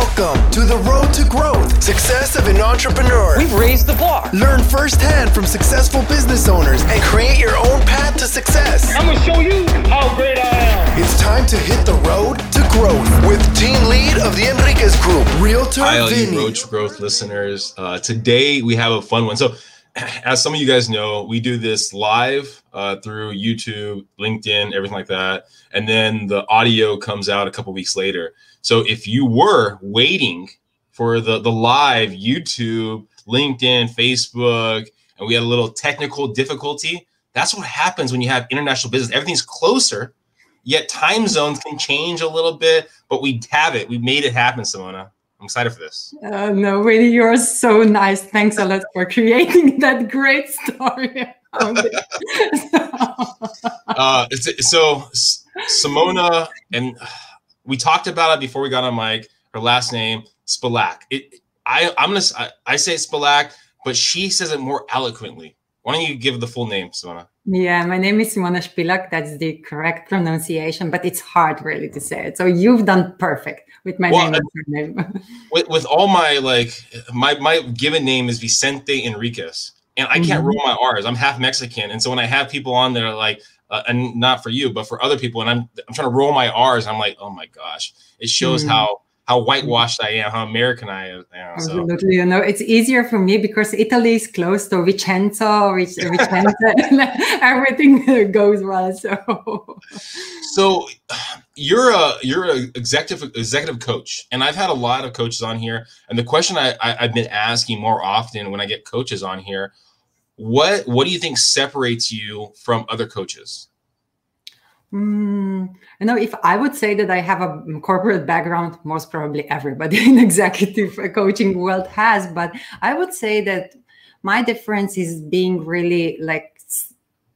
Welcome to the road to growth, success of an entrepreneur. We've raised the bar. Learn firsthand from successful business owners and create your own path to success. I'm gonna show you how great I am. It's time to hit the road to growth with team lead of the Enriquez Group, Realtor Hi, all Vinny. you Road to Growth listeners. Uh, today we have a fun one. So, as some of you guys know, we do this live uh, through YouTube, LinkedIn, everything like that, and then the audio comes out a couple weeks later. So, if you were waiting for the the live YouTube, LinkedIn, Facebook, and we had a little technical difficulty, that's what happens when you have international business. Everything's closer, yet time zones can change a little bit, but we have it. We made it happen, Simona. I'm excited for this. Uh, no, really, you're so nice. Thanks a lot for creating that great story. uh, so Simona and we talked about it before we got on mic. Her last name Spilak. It. I. I'm gonna. I, I say Spilak, but she says it more eloquently. Why don't you give the full name, Simona? Yeah, my name is Simona Spilak. That's the correct pronunciation, but it's hard really to say it. So you've done perfect with my Well, name and surname. With, with all my like my my given name is Vicente Enriquez, and I can't Mhm. roll my R's. I'm half Mexican, and so when I have people on there like. Uh, and not for you, but for other people, and I'm I'm trying to roll my R's. I'm like, oh my gosh, it shows Mhm. how how whitewashed I am, how American I am. So. Absolutely, you know, it's easier for me because Italy is close to Vicenza, Vic- Vicenza, everything goes well. So, So you're a you're a executive executive coach, and I've had a lot of coaches on here. And the question I, I I've been asking more often when I get coaches on here, what what do you think separates you from other coaches? Mm, you know, if I would say that I have a corporate background, most probably everybody in executive coaching world has, but I would say that my difference is being really like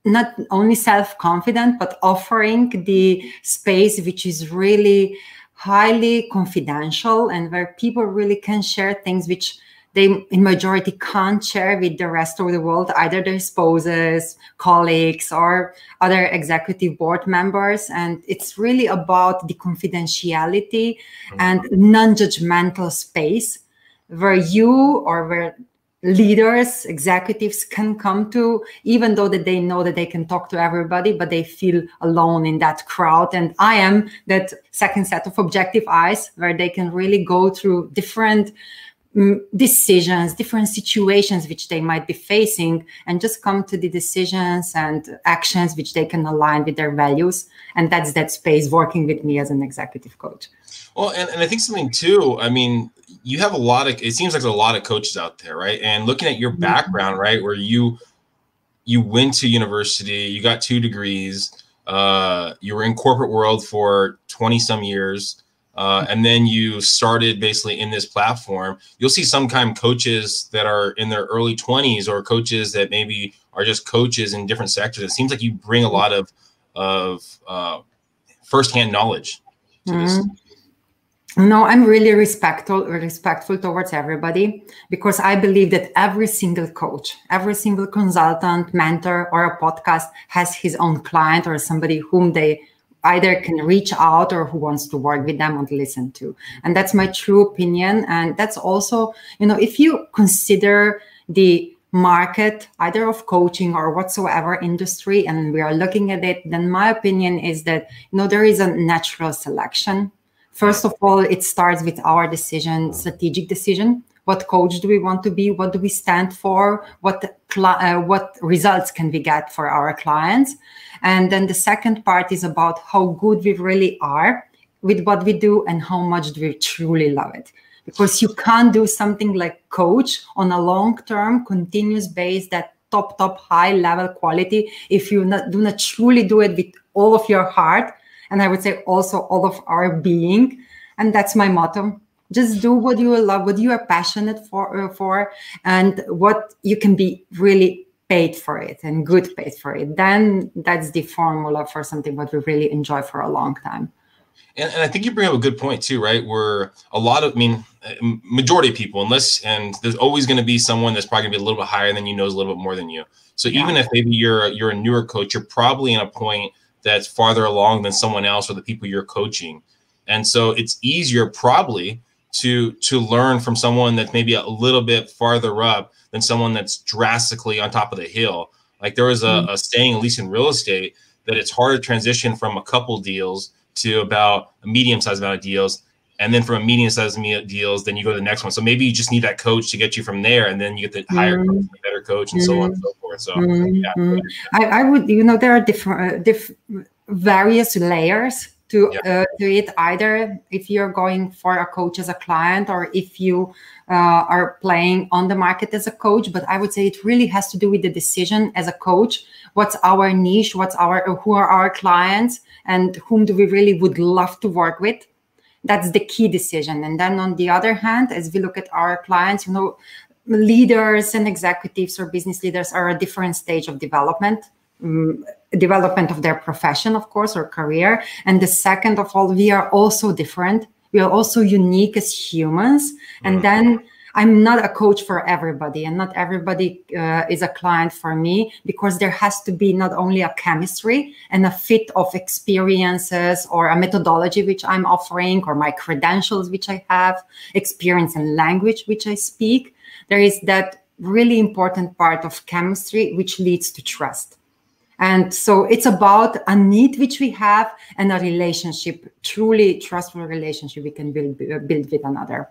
not only self-confident, but offering the space which is really highly confidential and where people really can share things which they in majority can't share with the rest of the world either their spouses colleagues or other executive board members. And it's really about the confidentiality mm-hmm. and non-judgmental space where you or where leaders executives can come to even though that they know that they can talk to everybody but they feel alone in that crowd. And i am that second set of objective eyes where they can really go through different decisions different situations which they might be facing and just come to the decisions and actions which they can align with their values and that's that space working with me as an executive coach Well, and, and I think something too. I mean, you have a lot of. It seems like there's a lot of coaches out there, right? And looking at your Mhm. background, right, where you you went to university, you got two degrees, uh, you were in corporate world for twenty some years, uh, and then you started basically in this platform. You'll see some kind of coaches that are in their early twenties, or coaches that maybe are just coaches in different sectors. It seems like you bring a lot of of uh, firsthand knowledge to this. Mhm. No, I'm really respectful respectful towards everybody because I believe that every single coach, every single consultant, mentor, or a podcast has his own client or somebody whom they either can reach out or who wants to work with them and listen to. And that's my true opinion. And that's also, you know, if you consider the market either of coaching or whatsoever industry and we are looking at it then my opinion is that you know there is a natural selection First of all, it starts with our decision, strategic decision. What coach do we want to be? What do we stand for? What cli- uh, what results can we get for our clients? And then the second part is about how good we really are with what we do and how much do we truly love it. Because you can't do something like coach on a long-term, continuous base that top, top, high level quality if you not, do not truly do it with all of your heart and I would say also all of our being. And that's my motto. Just do what you love, what you are passionate for, uh, for, and what you can be really paid for it and good paid for it. Then that's the formula for something what we really enjoy for a long time. And, and I think you bring up a good point too, right? Where a lot of, I mean, majority of people, unless, and there's always going to be someone that's probably going to be a little bit higher than you, knows a little bit more than you. So Yeah. even if maybe you're you're a newer coach, you're probably in a point that's farther along than someone else or the people you're coaching, and so it's easier probably to to learn from someone that's maybe a little bit farther up than someone that's drastically on top of the hill. Like there was a, mm-hmm. a saying, at least in real estate, that it's hard to transition from a couple deals to about a medium sized amount of deals. And then from a medium sized deals, then you go to the next one. So maybe you just need that coach to get you from there, and then you get the higher, mm-hmm. coach, the better coach, and mm-hmm. so on and so forth. So, mm-hmm. yeah. I, I, would, you know, there are different, uh, diff- various layers to yeah. uh, do it either if you're going for a coach as a client or if you uh, are playing on the market as a coach. But i would say it really has to do with the decision as a coach. What's our niche? What's our who are our clients? And whom do we really would love to work with? That's the key decision. And then on the other hand as we look at our clients you know leaders and executives or business leaders are a different stage of development um, development of their profession, of course, or career. And the second of all, we are also different. We are also unique as humans. And mm-hmm. then I'm not a coach for everybody, and not everybody uh, is a client for me because there has to be not only a chemistry and a fit of experiences or a methodology which I'm offering, or my credentials which I have, experience and language which I speak. There is that really important part of chemistry which leads to trust. And so it's about a need which we have and a relationship, truly trustful relationship we can build, build with another.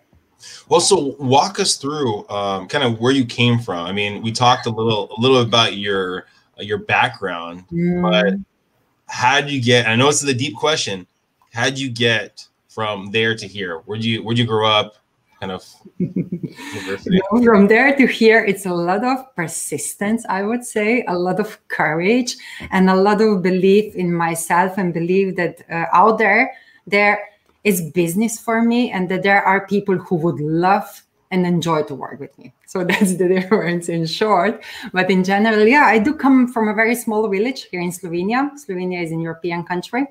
Well, so walk us through um, kind of where you came from. I mean, we talked a little, a little about your your background, mm. but how did you get? I know is a deep question. How did you get from there to here? Where'd you Where'd you grow up? Kind of from there to here it's a lot of persistence i would say a lot of courage and a lot of belief in myself and belief that uh, out there there is business for me and that there are people who would love and enjoy to work with me. So that's the difference in short. But in general yeah i do come from a very small village here in slovenia. Slovenia is an european country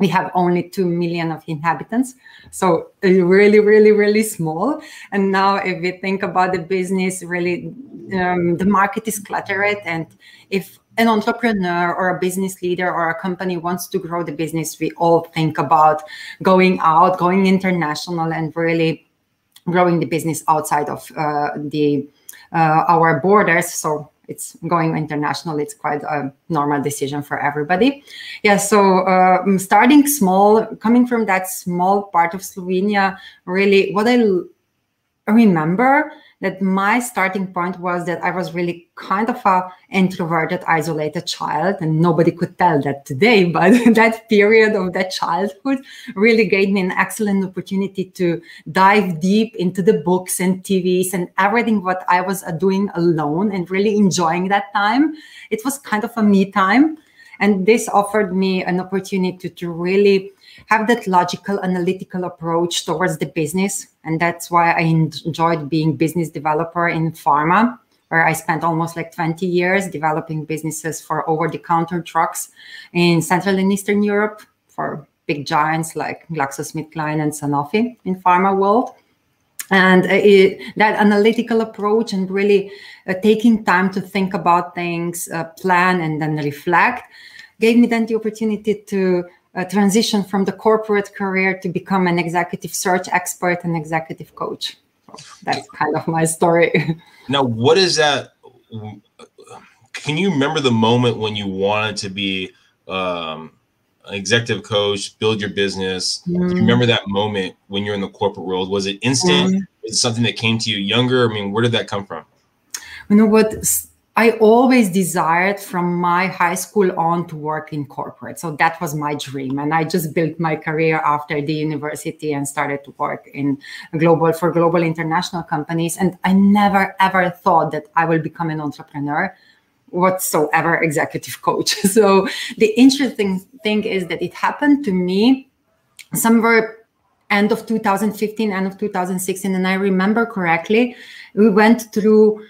we have only 2 million of inhabitants. So really really really small. And now if we think about the business really um, the market is cluttered. And if an entrepreneur or a business leader or a company wants to grow the business we all think about going out going international and really growing the business outside of uh, the uh, our borders. So it's going international it's quite a normal decision for everybody. Yeah so uh, starting small coming from that small part of slovenia really what i remember that my starting point was that I was really kind of a introverted, isolated child, and nobody could tell that today. But that period of that childhood really gave me an excellent opportunity to dive deep into the books and TVs and everything what I was uh, doing alone and really enjoying that time. It was kind of a me time. And this offered me an opportunity to really have that logical, analytical approach towards the business. And that's why I enjoyed being business developer in pharma, where I spent almost like 20 years developing businesses for over-the-counter drugs in Central and Eastern Europe for big giants like GlaxoSmithKline and Sanofi in pharma world and it, that analytical approach and really uh, taking time to think about things uh, plan and then reflect gave me then the opportunity to uh, transition from the corporate career to become an executive search expert and executive coach. So that's kind of my story. Now, what is that? Can you remember the moment when you wanted to be um, an executive coach, build your business? Mm. Do you mm-hmm. remember that moment when you're in the corporate world? Was it instant? Mm. Was it something that came to you younger? I mean, where did that come from? You know what? I always desired from my high school on to work in corporate. So that was my dream. And I just built my career after the university and started to work in global for global international companies. And I never ever thought that I will become an entrepreneur whatsoever executive coach. So the interesting thing is that it happened to me somewhere end of 2015, end of 2016. And I remember correctly, we went through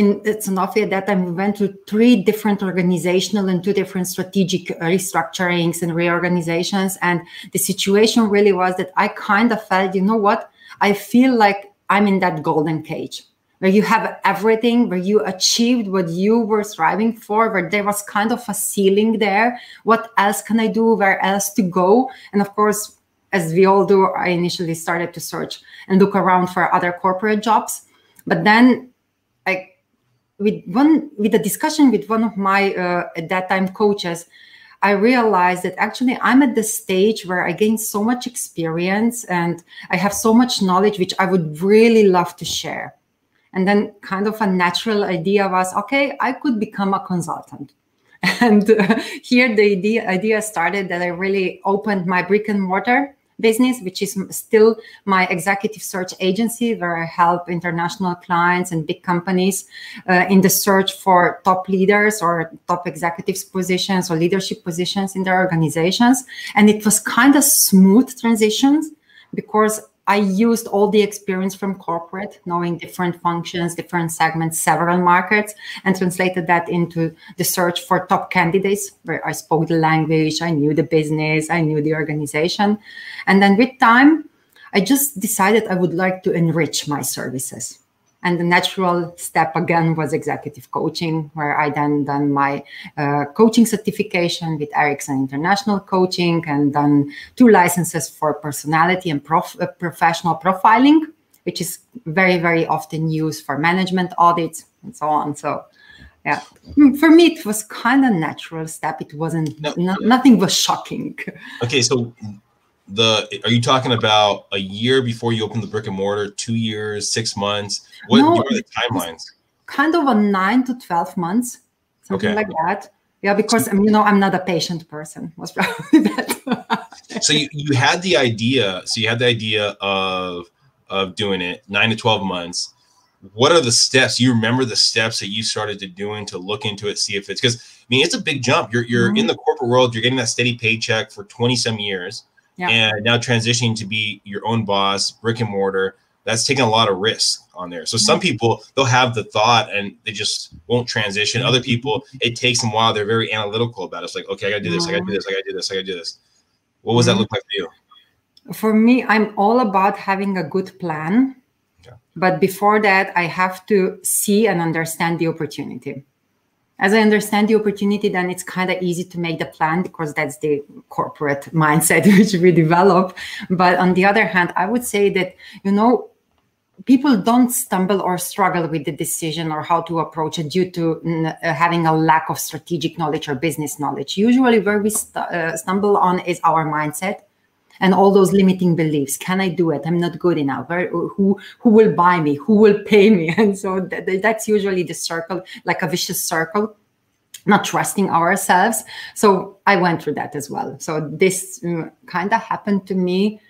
in Sanofi at that time, we went through three different organizational and two different strategic restructurings and reorganizations. And the situation really was that I kind of felt, you know what? I feel like I'm in that golden cage where you have everything, where you achieved what you were striving for, where there was kind of a ceiling there. What else can I do? Where else to go? And of course, as we all do, I initially started to search and look around for other corporate jobs. But then, with one with a discussion with one of my uh, at that time coaches, I realized that actually I'm at the stage where I gained so much experience and I have so much knowledge which I would really love to share. And then, kind of a natural idea was, okay, I could become a consultant. And uh, here the idea, idea started that I really opened my brick and mortar business, which is still my executive search agency, where I help international clients and big companies uh, in the search for top leaders or top executives positions or leadership positions in their organizations. And it was kind of smooth transitions because I used all the experience from corporate, knowing different functions, different segments, several markets, and translated that into the search for top candidates where I spoke the language, I knew the business, I knew the organization. And then with time, I just decided I would like to enrich my services and the natural step again was executive coaching where i then done my uh, coaching certification with Erickson international coaching and done two licenses for personality and prof- uh, professional profiling which is very very often used for management audits and so on. So yeah. Hmm, for me it was kind of natural step. It wasn't no. no, nothing was shocking. Okay so the are you talking about a year before you open the brick and mortar? Two years six months? What, no, are the timelines? kind of a nine to 12 months something okay. like that. Yeah because so, you know i'm not a patient person was probably that so you, you had the idea so you had the idea of of doing it nine to 12 months. What are the steps? You remember the steps that you started to doing to look into it see if it's because i mean it's a big jump. You're you're mm-hmm. in the corporate world you're getting that steady paycheck for 20 some years yeah. and now transitioning to be your own boss, brick and mortar, that's taking a lot of risk on there. So some people they'll have the thought and they just won't transition. Other people it takes them a while. They're very analytical about it. It's like, okay, I gotta do this, I gotta do this, I gotta do this, I gotta do this. What was that mm-hmm. look like for you? For me, I'm all about having a good plan. But before that, I have to see and understand the opportunity as I understand the opportunity, then it's kind of easy to make the plan because that's the corporate mindset which we develop. But on the other hand, I would say that, you know, people don't stumble or struggle with the decision or how to approach it due to uh, having a lack of strategic knowledge or business knowledge. Usually, where we st- uh, stumble on is our mindset and all those limiting beliefs. Can i do it? I'm not good enough. Who who will buy me? Who will pay me? And so that, that's usually the circle like a vicious circle not trusting ourselves. So i went through that as well. So this um, kind of happened to me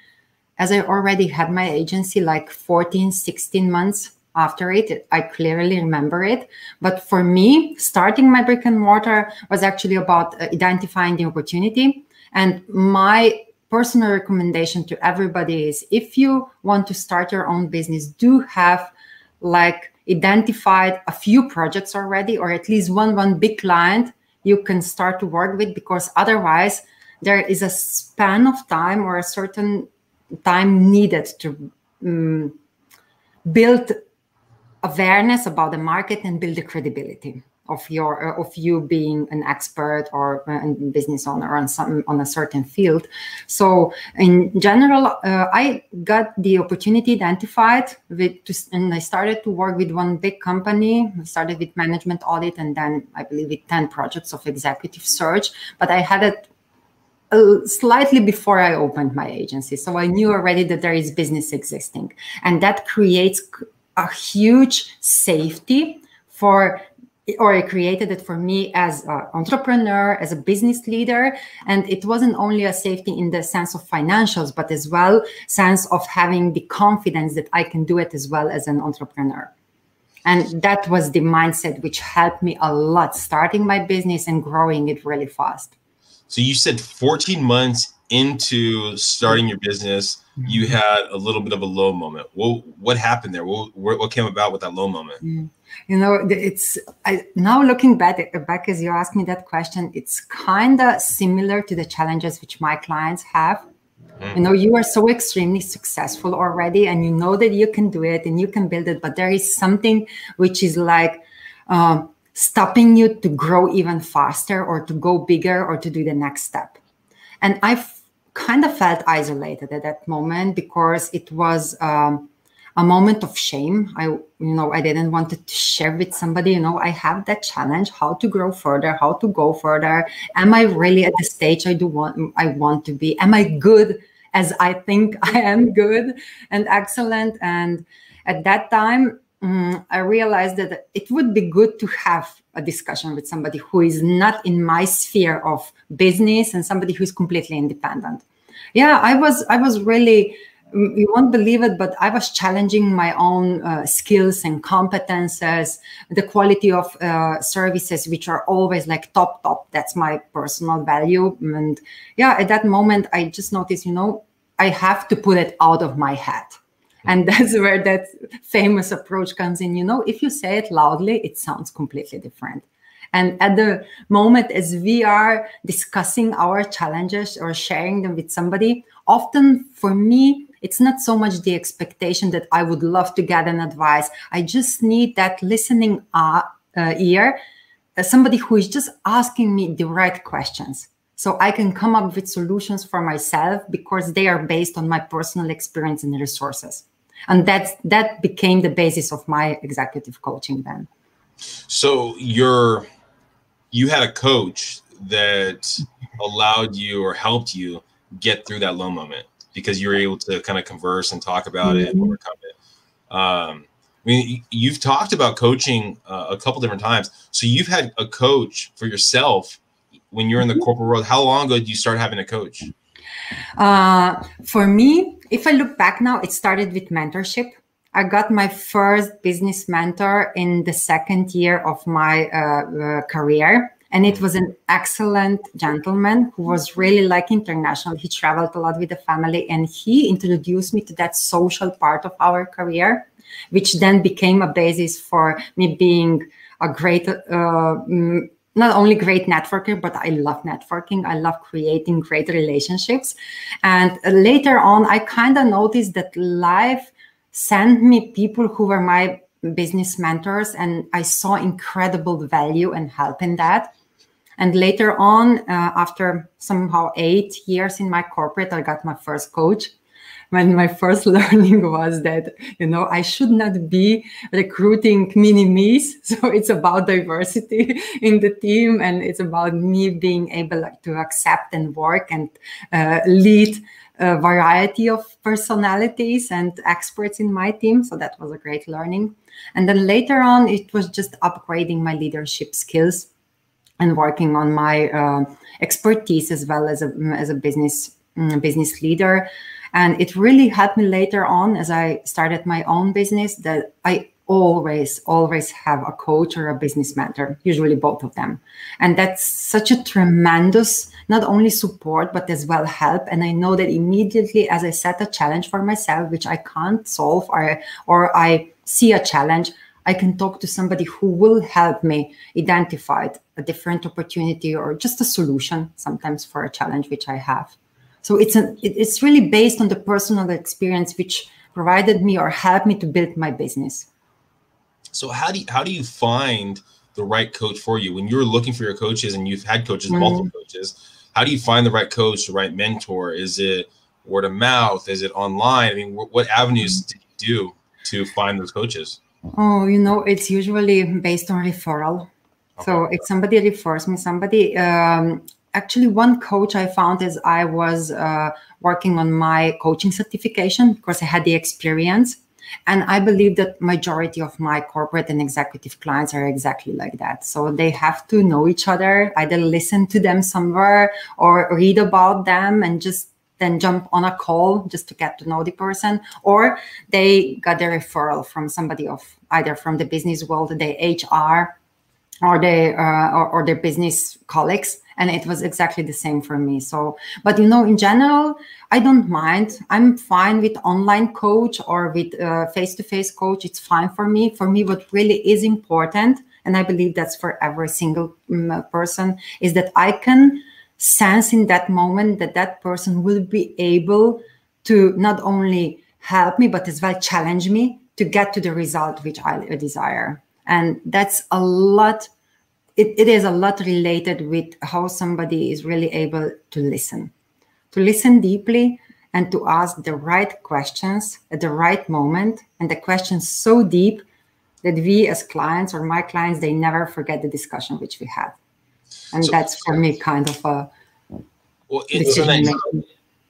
as i already had my agency like 14 16 months after it. I clearly remember it. But for me starting my brick and mortar was actually about uh, identifying the opportunity. And my personal recommendation to everybody is if you want to start your own business, do have like identified a few projects already, or at least one one big client you can start to work with, because otherwise there is a span of time or a certain time needed to um, build awareness about the market and build the credibility of your uh, of you being an expert or a business owner on some on a certain field so in general uh, i got the opportunity identified with to, and i started to work with one big company I started with management audit and then i believe with 10 projects of executive search but i had it uh, slightly before I opened my agency. So I knew already that there is business existing. And that creates a huge safety for or I created it for me as an entrepreneur, as a business leader. And it wasn't only a safety in the sense of financials, but as well sense of having the confidence that I can do it as well as an entrepreneur. And that was the mindset which helped me a lot starting my business and growing it really fast. So you said 14 months into starting your business, you mm-hmm. had a little bit of a low moment. What what happened there? What what came about with that low moment? Mm you know it's I, now looking back back as you asked me that question it's kind of similar to the challenges which my clients have mm. you know you are so extremely successful already and you know that you can do it and you can build it but there is something which is like uh, stopping you to grow even faster or to go bigger or to do the next step and i kind of felt isolated at that moment because it was um, a moment of shame. I, you know, I didn't want to share with somebody, you know, I have that challenge, how to grow further, how to go further. Am I really at the stage I do want, I want to be? Am I good as I think I am good and excellent? And at that time, um, I realized that it would be good to have a discussion with somebody who is not in my sphere of business and somebody who is completely independent. Yeah, I was I was really you won't believe it, but I was challenging my own uh, skills and competences, the quality of uh, services, which are always like top, top. That's my personal value. And yeah, at that moment, I just noticed, you know, I have to put it out of my head. And that's where that famous approach comes in. You know, if you say it loudly, it sounds completely different. And at the moment, as we are discussing our challenges or sharing them with somebody, often for me, it's not so much the expectation that I would love to get an advice. I just need that listening uh, uh, ear, uh, somebody who is just asking me the right questions. So I can come up with solutions for myself because they are based on my personal experience and resources and that that became the basis of my executive coaching then so you're you had a coach that allowed you or helped you get through that low moment because you were able to kind of converse and talk about mm-hmm. it and overcome it um, I mean, you've talked about coaching uh, a couple different times. So you've had a coach for yourself when you're in the mm-hmm. corporate world. How long ago did you start having a coach? Uh, for me, if I look back now, it started with mentorship. I got my first business mentor in the second year of my uh, uh, career. And it was an excellent gentleman who was really like international. He traveled a lot with the family and he introduced me to that social part of our career, which then became a basis for me being a great uh, mm, not only great networker, but I love networking. I love creating great relationships. And later on, I kind of noticed that life sent me people who were my business mentors, and I saw incredible value and help in that. And later on, uh, after somehow eight years in my corporate, I got my first coach. When my first learning was that you know i should not be recruiting mini me's. So it's about diversity in the team and it's about me being able to accept and work and uh, lead a variety of personalities and experts in my team. So that was a great learning. And then later on it was just upgrading my leadership skills and working on my uh, expertise as well as a, as a business mm, business leader and it really helped me later on as I started my own business that I always, always have a coach or a business mentor, usually both of them. And that's such a tremendous, not only support, but as well help. And I know that immediately as I set a challenge for myself, which I can't solve or, or I see a challenge, I can talk to somebody who will help me identify a different opportunity or just a solution sometimes for a challenge which I have. So it's an it's really based on the personal experience which provided me or helped me to build my business. So how do you, how do you find the right coach for you when you're looking for your coaches and you've had coaches, mm-hmm. multiple coaches? How do you find the right coach, the right mentor? Is it word of mouth? Is it online? I mean, what, what avenues mm-hmm. did you do to find those coaches? Oh, you know, it's usually based on referral. Okay. So if somebody refers me, somebody um, actually one coach i found as i was uh, working on my coaching certification because i had the experience. And i believe that majority of my corporate and executive clients are exactly like that. So they have to know each other either listen to them somewhere or read about them and just then jump on a call just to get to know the person. Or they got their referral from somebody of either from the business world the hr or the uh, or, or their business colleagues and it was exactly the same for me. So but you know in general i don't mind. I'm fine with online coach or with face to face coach. It's fine for me. For me what really is important and i believe that's for every single um, person is that i can sense in that moment that that person will be able to not only help me but as well challenge me to get to the result which i desire and that's a lot it, it is a lot related with how somebody is really able to listen. To listen deeply and to ask the right questions at the right moment. And the questions so deep that we as clients or my clients they never forget the discussion which we had. And so, that's for me kind of a well in, that,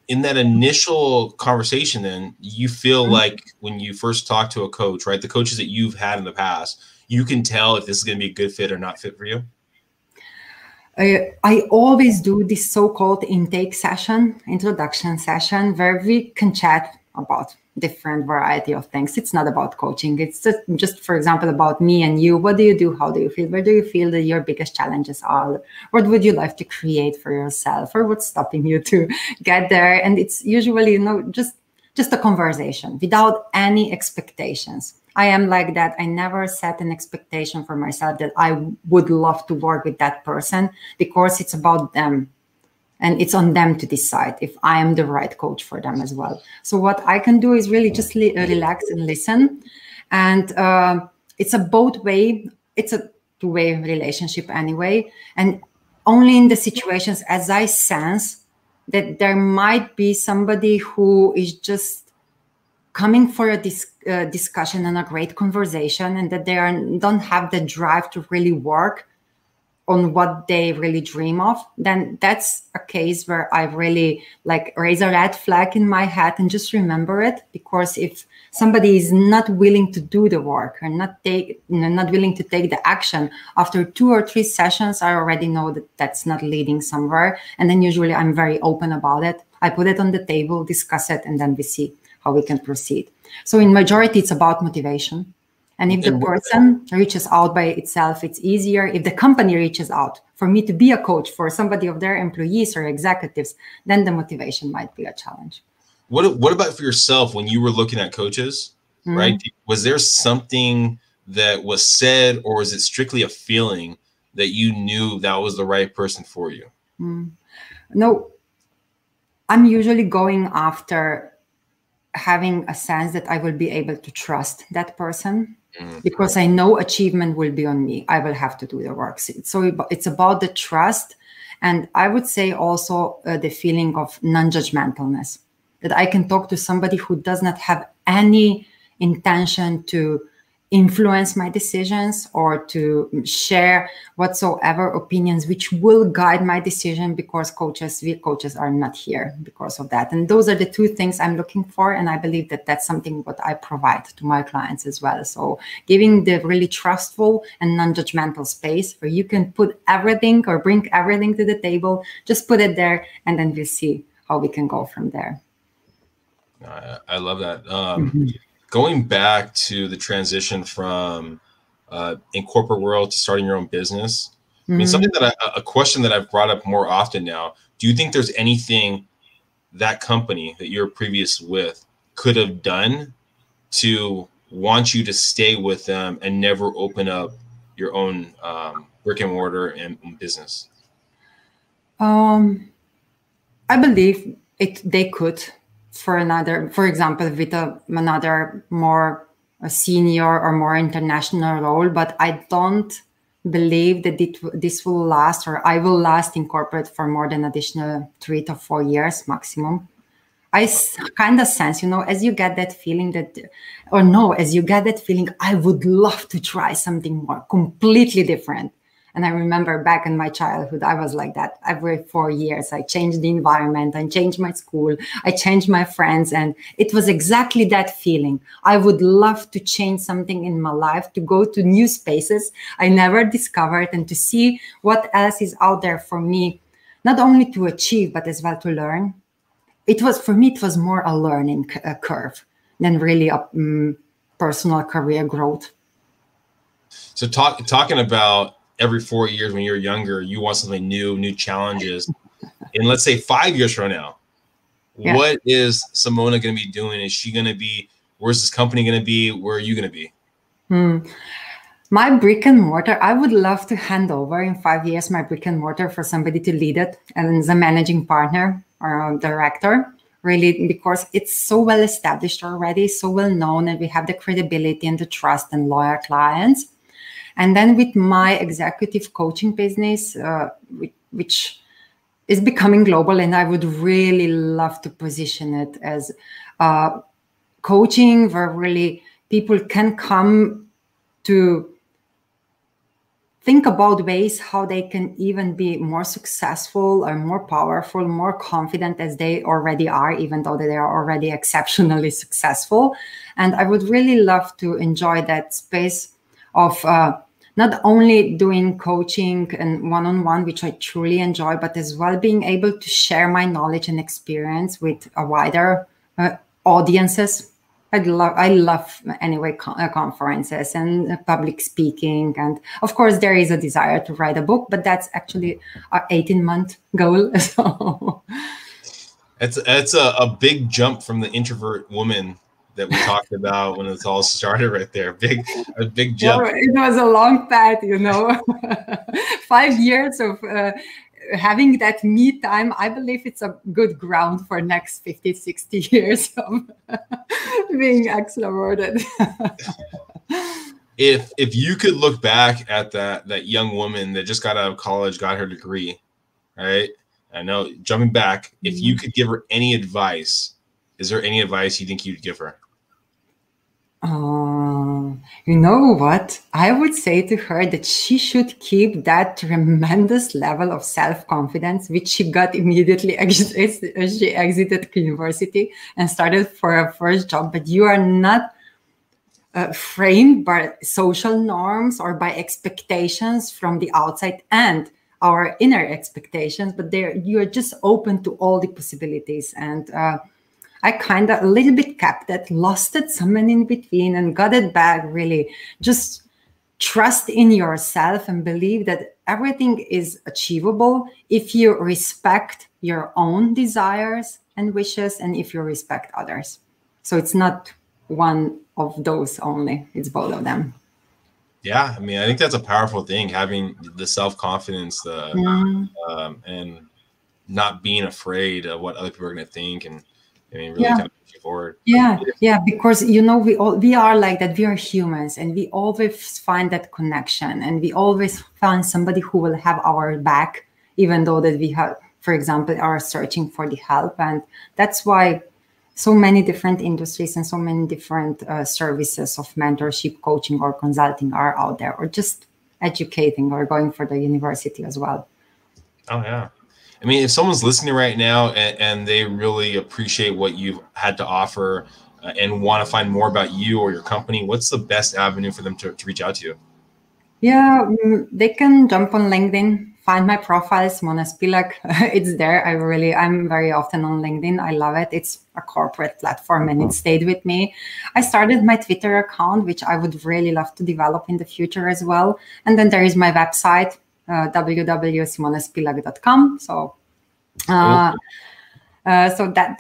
in that initial conversation then you feel mm-hmm. like when you first talk to a coach right the coaches that you've had in the past you can tell if this is going to be a good fit or not fit for you I, I always do this so-called intake session, introduction session, where we can chat about different variety of things. It's not about coaching. It's just, just for example, about me and you. What do you do? How do you feel? Where do you feel that your biggest challenges are? What would you like to create for yourself? Or what's stopping you to get there? And it's usually, you know, just just a conversation without any expectations. I am like that. I never set an expectation for myself that I would love to work with that person because it's about them and it's on them to decide if I am the right coach for them as well. So, what I can do is really just li- relax and listen. And uh, it's a both way, it's a two way relationship anyway. And only in the situations as I sense that there might be somebody who is just coming for a dis- uh, discussion and a great conversation and that they are, don't have the drive to really work on what they really dream of then that's a case where i really like raise a red flag in my head and just remember it because if somebody is not willing to do the work and not take you know, not willing to take the action after two or three sessions i already know that that's not leading somewhere and then usually i'm very open about it. I put it on the table discuss it and then we see how we can proceed. So in majority, it's about motivation. And if the person reaches out by itself, it's easier. If the company reaches out for me to be a coach for somebody of their employees or executives, then the motivation might be a challenge. What What about for yourself when you were looking at coaches? Mm-hmm. Right? Was there something that was said, or was it strictly a feeling that you knew that was the right person for you? Mm. No, I'm usually going after having a sense that I will be able to trust that person mm-hmm. because I know achievement will be on me. I will have to do the work. So it's about the trust. And I would say also uh, the feeling of non judgmentalness that I can talk to somebody who does not have any intention to influence my decisions or to share whatsoever opinions which will guide my decision because coaches we coaches are not here because of that. And those are the two things i'm looking for and i believe that that's something what i provide to my clients as well. So giving the really trustful and non-judgmental space where you can put everything or bring everything to the table just put it there and then we'll see how we can go from there. I, I love that. Um, mm-hmm going back to the transition from uh, in corporate world to starting your own business. Mm-hmm. I mean, mm-hmm. something that I, a question that I've brought up more often now. Do you think there's anything that company that you're previous with could have done to want you to stay with them and never open up your own um, brick and mortar and, and business? Um, I believe it. They could for another, for example, with a, another more senior or more international role, but I don't believe that it, this will last or I will last in corporate for more than additional three to four years maximum. I kind of sense, you know, as you get that feeling that, or no, as you get that feeling, I would love to try something more completely different. And I remember back in my childhood, I was like that. Every four years, I changed the environment, I changed my school, I changed my friends. And it was exactly that feeling. I would love to change something in my life, to go to new spaces I never discovered, and to see what else is out there for me, not only to achieve, but as well to learn. It was, for me, it was more a learning curve than really a um, personal career growth. So, talk, talking about every four years when you're younger, you want something new, new challenges. and let's say five years from now, yeah. what is Simona going to be doing? Is she going to be, where's this company going to be? Where are you going to be? Hmm. My brick and mortar, I would love to hand over in five years my brick and mortar for somebody to lead it and as a managing partner or director really because it's so well established already, so well known, and we have the credibility and the trust and loyal clients. And then with my executive coaching business, uh, which is becoming global, and I would really love to position it as uh, coaching where really people can come to think about ways how they can even be more successful or more powerful, more confident as they already are, even though they are already exceptionally successful. And I would really love to enjoy that space of uh, not only doing coaching and one on one, which I truly enjoy, but as well being able to share my knowledge and experience with a wider uh, audiences. I love I love anyway con- uh, conferences and public speaking. And of course there is a desire to write a book but that's actually our 18 month goal. So it's it's a, a big jump from the introvert woman that we talked about when it all started right there. Big a big jump. it was a long path you know. Five years of uh, having that me time i believe it's a good ground for next 50 60 years of being extroverted. If if you could look back at that that young woman that just got out of college got her degree right? I know jumping back if you mm-hmm. could give her any advice is there any advice you think you'd give her uh, you know what? I would say to her that she should keep that tremendous level of self confidence, which she got immediately as she exited university and started for her first job. But you are not uh, framed by social norms or by expectations from the outside and our inner expectations, but you are just open to all the possibilities and. Uh, I kind of a little bit kept it, lost it somewhere in between, and got it back. Really, just trust in yourself and believe that everything is achievable if you respect your own desires and wishes, and if you respect others. So it's not one of those only; it's both of them. Yeah, I mean, I think that's a powerful thing having the self confidence, the um, and not being afraid of what other people are going to think and I mean, really yeah. kind of push you forward. Yeah, yeah, because you know we all we are like that. We are humans, and we always find that connection, and we always find somebody who will have our back, even though that we have, for example, are searching for the help, and that's why so many different industries and so many different uh, services of mentorship, coaching, or consulting are out there, or just educating or going for the university as well. Oh yeah, I mean, if someone's listening right now and, and they really appreciate what you've had to offer uh, and want to find more about you or your company, what's the best avenue for them to, to reach out to you? Yeah, mm, they can jump on LinkedIn, find my profile, Simona Spilak. it's there. I really, I'm very often on LinkedIn. I love it. It's a corporate platform and it stayed with me. I started my Twitter account, which I would really love to develop in the future as well. And then there is my website, www.simonaspilak.com. So, uh, uh, so that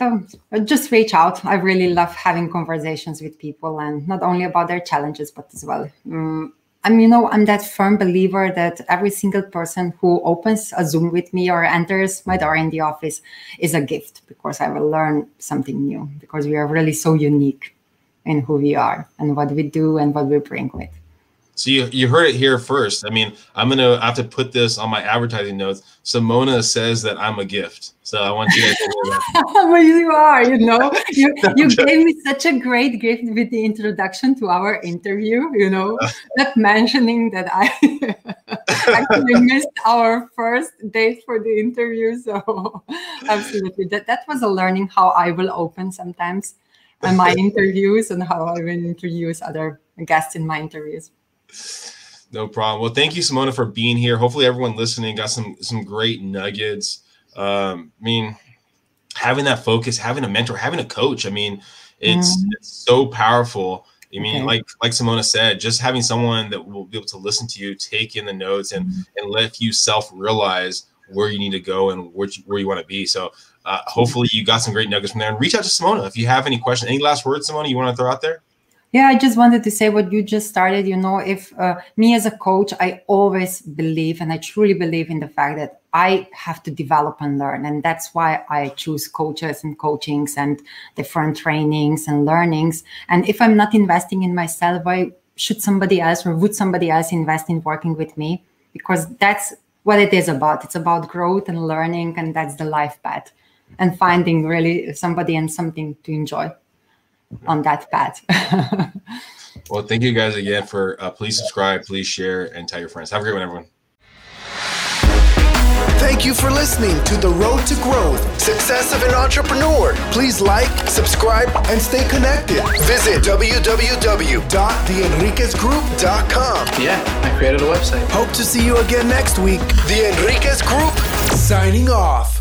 just reach out. I really love having conversations with people and not only about their challenges, but as well. Um, I'm, you know, I'm that firm believer that every single person who opens a Zoom with me or enters my door in the office is a gift because I will learn something new because we are really so unique in who we are and what we do and what we bring with. So you, you heard it here first. I mean, I'm gonna have to put this on my advertising notes. Simona says that I'm a gift. So I want you guys to know that. well, you are, you know. You you gave me such a great gift with the introduction to our interview, you know, not mentioning that I actually missed our first date for the interview. So absolutely. That that was a learning how I will open sometimes in my interviews and how I will introduce other guests in my interviews. No problem. Well, thank you, Simona, for being here. Hopefully, everyone listening got some some great nuggets. Um, I mean, having that focus, having a mentor, having a coach. I mean, it's, mm. it's so powerful. I mean, okay. like like Simona said, just having someone that will be able to listen to you, take in the notes, and mm. and let you self realize where you need to go and where you, where you want to be. So, uh, hopefully, you got some great nuggets from there. And reach out to Simona if you have any questions. Any last words, Simona, you want to throw out there? Yeah, I just wanted to say what you just started. You know, if uh, me as a coach, I always believe and I truly believe in the fact that I have to develop and learn. And that's why I choose coaches and coachings and different trainings and learnings. And if I'm not investing in myself, why should somebody else or would somebody else invest in working with me? Because that's what it is about. It's about growth and learning, and that's the life path, and finding really somebody and something to enjoy on that path. well, thank you guys again for uh, please subscribe, please share, and tell your friends. Have a great one, everyone. Thank you for listening to The Road to Growth Success of an Entrepreneur. Please like, subscribe, and stay connected. Visit www.theenriquezgroup.com. Yeah, I created a website. Hope to see you again next week. The Enriquez Group, signing off.